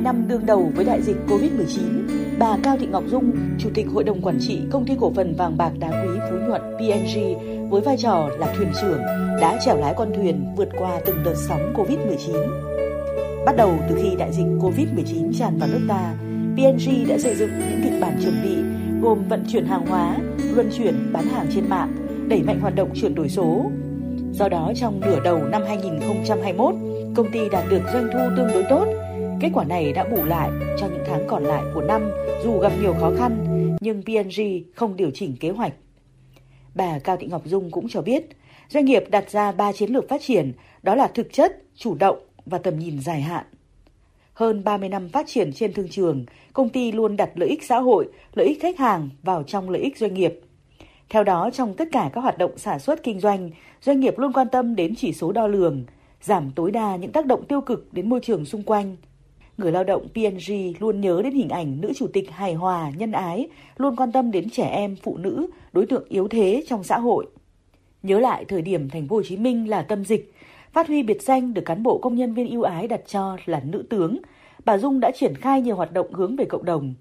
2 năm đương đầu với đại dịch Covid-19, bà Cao Thị Ngọc Dung, Chủ tịch Hội đồng Quản trị Công ty Cổ phần Vàng bạc Đá quý Phú Nhuận PNG với vai trò là thuyền trưởng đã chèo lái con thuyền vượt qua từng đợt sóng Covid-19. Bắt đầu từ khi đại dịch Covid-19 tràn vào nước ta, PNG đã xây dựng những kịch bản chuẩn bị gồm vận chuyển hàng hóa, luân chuyển bán hàng trên mạng, đẩy mạnh hoạt động chuyển đổi số. Do đó trong nửa đầu năm 2021, công ty đạt được doanh thu tương đối tốt. Kết quả này đã bù lại cho những tháng còn lại của năm dù gặp nhiều khó khăn, nhưng PNG không điều chỉnh kế hoạch. Bà Cao Thị Ngọc Dung cũng cho biết, doanh nghiệp đặt ra 3 chiến lược phát triển, đó là thực chất, chủ động và tầm nhìn dài hạn. Hơn 30 năm phát triển trên thương trường, công ty luôn đặt lợi ích xã hội, lợi ích khách hàng vào trong lợi ích doanh nghiệp. Theo đó, trong tất cả các hoạt động sản xuất kinh doanh, doanh nghiệp luôn quan tâm đến chỉ số đo lường, giảm tối đa những tác động tiêu cực đến môi trường xung quanh. Người lao động PNG luôn nhớ đến hình ảnh nữ chủ tịch hài hòa, nhân ái, luôn quan tâm đến trẻ em, phụ nữ, đối tượng yếu thế trong xã hội. Nhớ lại thời điểm thành phố Hồ Chí Minh là tâm dịch, phát huy biệt danh được cán bộ công nhân viên ưu ái đặt cho là nữ tướng, bà Dung đã triển khai nhiều hoạt động hướng về cộng đồng.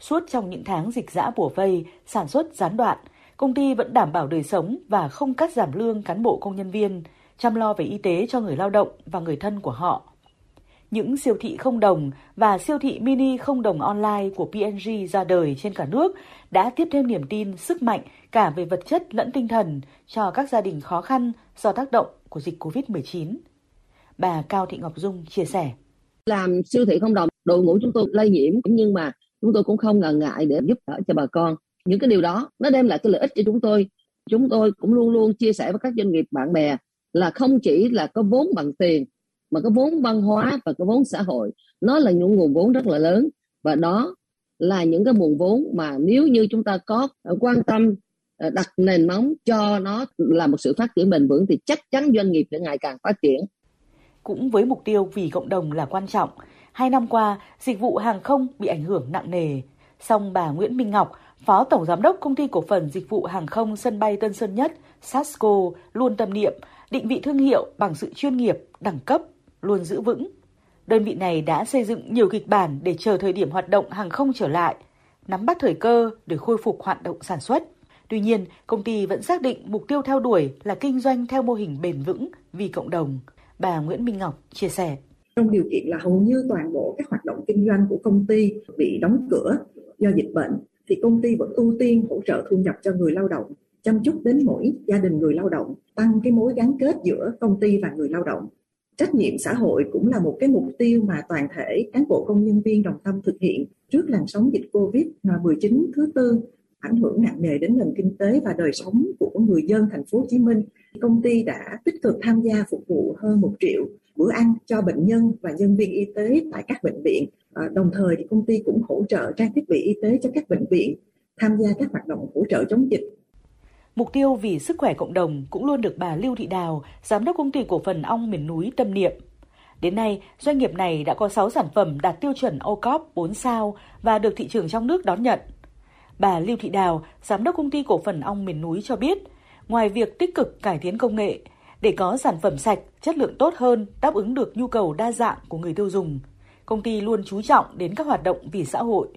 Suốt trong những tháng dịch dã bùa vây, sản xuất gián đoạn, công ty vẫn đảm bảo đời sống và không cắt giảm lương cán bộ công nhân viên, chăm lo về y tế cho người lao động và người thân của họ. Những siêu thị không đồng và siêu thị mini không đồng online của PNG ra đời trên cả nước đã tiếp thêm niềm tin, sức mạnh cả về vật chất lẫn tinh thần cho các gia đình khó khăn do tác động của dịch COVID-19. Bà Cao Thị Ngọc Dung chia sẻ. Làm siêu thị không đồng, đội ngũ chúng tôi lây nhiễm nhưng mà chúng tôi cũng không ngần ngại để giúp đỡ cho bà con. Những cái điều đó nó đem lại cái lợi ích cho chúng tôi. Chúng tôi cũng luôn luôn chia sẻ với các doanh nghiệp bạn bè là không chỉ là có vốn bằng tiền mà cái vốn văn hóa và cái vốn xã hội nó là những nguồn vốn rất là lớn và đó là những cái nguồn vốn mà nếu như chúng ta có quan tâm ờ, đặt nền móng cho nó là một sự phát triển bền vững thì chắc chắn doanh nghiệp sẽ ngày càng phát triển. Cũng với mục tiêu vì cộng đồng là quan trọng, hai năm qua dịch vụ hàng không bị ảnh hưởng nặng nề. Song bà Nguyễn Minh Ngọc, Phó Tổng Giám đốc Công ty Cổ phần Dịch vụ Hàng không Sân bay Tân Sơn Nhất, SASCO, luôn tâm niệm định vị thương hiệu bằng sự chuyên nghiệp, đẳng cấp, luôn giữ vững. Đơn vị này đã xây dựng nhiều kịch bản để chờ thời điểm hoạt động hàng không trở lại, nắm bắt thời cơ để khôi phục hoạt động sản xuất. Tuy nhiên, công ty vẫn xác định mục tiêu theo đuổi là kinh doanh theo mô hình bền vững vì cộng đồng. Bà Nguyễn Minh Ngọc chia sẻ. Trong điều kiện là hầu như toàn bộ các hoạt động kinh doanh của công ty bị đóng cửa do dịch bệnh, thì công ty vẫn ưu tiên hỗ trợ thu nhập cho người lao động chăm chút đến mỗi gia đình người lao động, tăng cái mối gắn kết giữa công ty và người lao động. Trách nhiệm xã hội cũng là một cái mục tiêu mà toàn thể cán bộ công nhân viên đồng tâm thực hiện trước làn sóng dịch Covid-19 thứ tư, ảnh hưởng nặng nề đến nền kinh tế và đời sống của người dân thành phố Hồ Chí Minh. Công ty đã tích cực tham gia phục vụ hơn một triệu bữa ăn cho bệnh nhân và nhân viên y tế tại các bệnh viện. À, đồng thời thì công ty cũng hỗ trợ trang thiết bị y tế cho các bệnh viện, tham gia các hoạt động hỗ trợ chống dịch Mục tiêu vì sức khỏe cộng đồng cũng luôn được bà Lưu Thị Đào, giám đốc công ty cổ phần ong miền núi tâm niệm. Đến nay, doanh nghiệp này đã có 6 sản phẩm đạt tiêu chuẩn OCOP 4 sao và được thị trường trong nước đón nhận. Bà Lưu Thị Đào, giám đốc công ty cổ phần ong miền núi cho biết, ngoài việc tích cực cải tiến công nghệ để có sản phẩm sạch, chất lượng tốt hơn, đáp ứng được nhu cầu đa dạng của người tiêu dùng, công ty luôn chú trọng đến các hoạt động vì xã hội.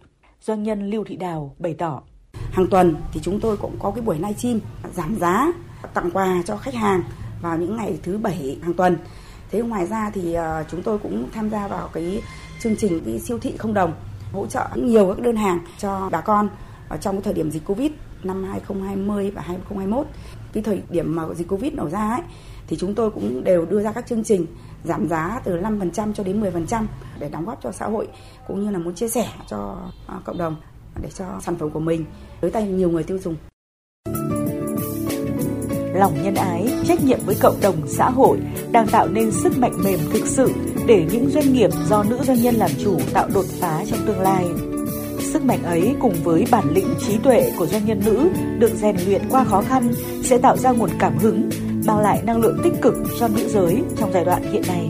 Doanh nhân Lưu Thị Đào bày tỏ hàng tuần thì chúng tôi cũng có cái buổi livestream giảm giá, tặng quà cho khách hàng vào những ngày thứ bảy hàng tuần. Thế ngoài ra thì ờ, chúng tôi cũng tham gia vào cái chương trình cái siêu thị không đồng, hỗ trợ nhiều các đơn hàng cho bà con ở trong cái thời điểm dịch covid năm 2020 và 2021 cái thời điểm mà dịch covid nổ ra ấy, thì chúng tôi cũng đều đưa ra các chương trình giảm giá từ 5% cho đến 10% để đóng góp cho xã hội, cũng như là muốn chia sẻ cho ờ, cộng đồng để cho sản phẩm của mình tới tay nhiều người tiêu dùng. Lòng nhân ái, trách nhiệm với cộng đồng xã hội đang tạo nên sức mạnh mềm thực sự để những doanh nghiệp do nữ doanh nhân làm chủ tạo đột phá trong tương lai. Sức mạnh ấy cùng với bản lĩnh trí tuệ của doanh nhân nữ được rèn luyện qua khó khăn sẽ tạo ra nguồn cảm hứng, mang lại năng lượng tích cực cho nữ giới trong giai đoạn hiện nay.